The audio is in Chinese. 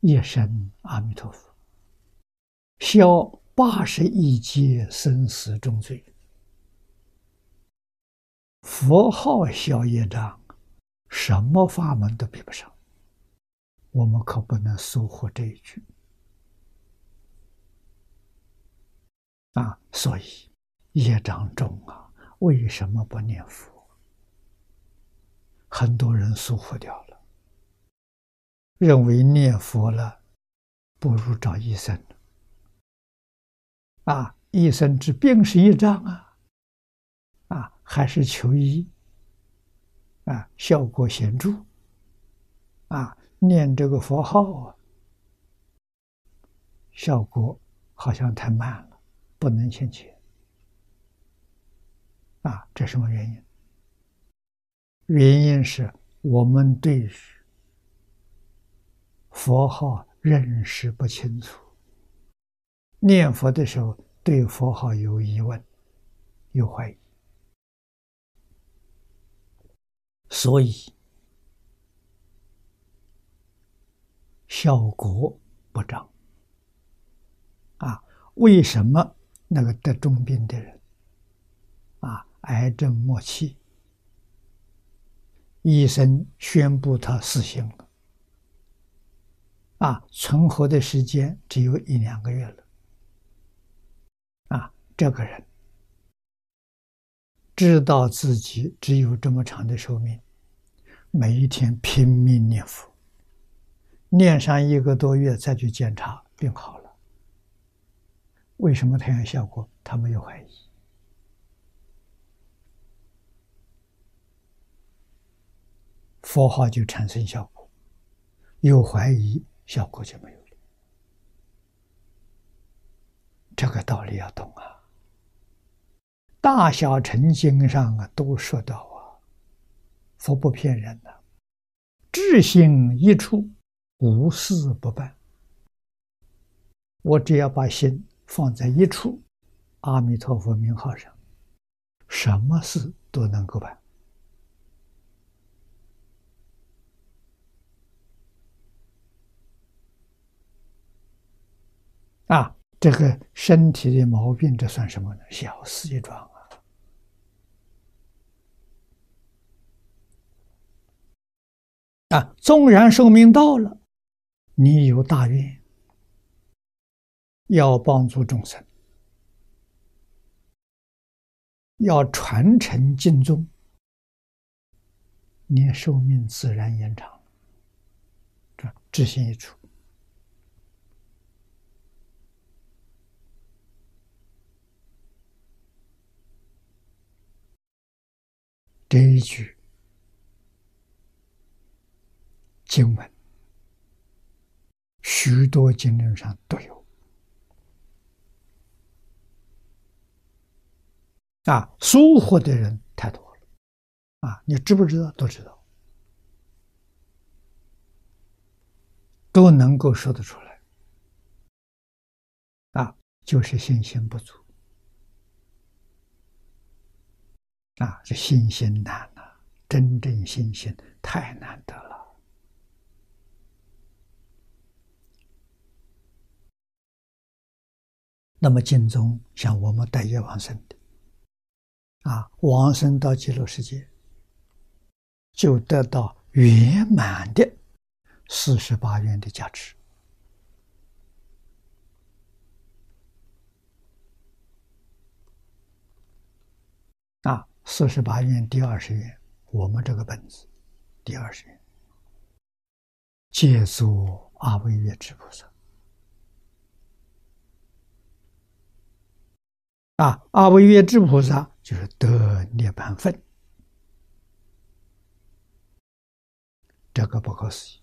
一声阿弥陀佛，消八十一劫生死重罪。佛号消业障，什么法门都比不上。我们可不能疏忽这一句啊！所以业障重啊，为什么不念佛？很多人疏忽掉了，认为念佛了，不如找医生啊！医生治病是一障啊，啊，还是求医啊，效果显著啊。念这个佛号啊，效果好像太慢了，不能现前。啊，这什么原因？原因是我们对佛号认识不清楚，念佛的时候对佛号有疑问、有怀疑，所以。效果不彰啊！为什么那个得重病的人啊，癌症末期，医生宣布他死刑了啊，存活的时间只有一两个月了啊！这个人知道自己只有这么长的寿命，每一天拼命念佛。念上一个多月再去检查，病好了。为什么太阳效果？他没有怀疑，佛号就产生效果；有怀疑，效果就没有了。这个道理要懂啊！大小乘经上啊都说到啊，佛不骗人的，至心一处。无事不办，我只要把心放在一处，阿弥陀佛名号上，什么事都能够办。啊，这个身体的毛病，这算什么呢？小事一桩啊！啊，纵然寿命到了。你有大愿，要帮助众生，要传承敬宗，你寿命自然延长。这至心一处，这一句经文。许多经论上都有啊，疏忽的人太多了啊！你知不知道？都知道，都能够说得出来啊，就是信心不足啊！这信心难呐，真正信心太难得了。那么，经中像我们带业往生的，啊，往生到极乐世界，就得到圆满的四十八愿的加持。啊，四十八愿第二十愿，我们这个本子第二十愿，借助阿惟越之菩萨。啊，阿惟越之菩萨就是得涅槃分，这个不可思议。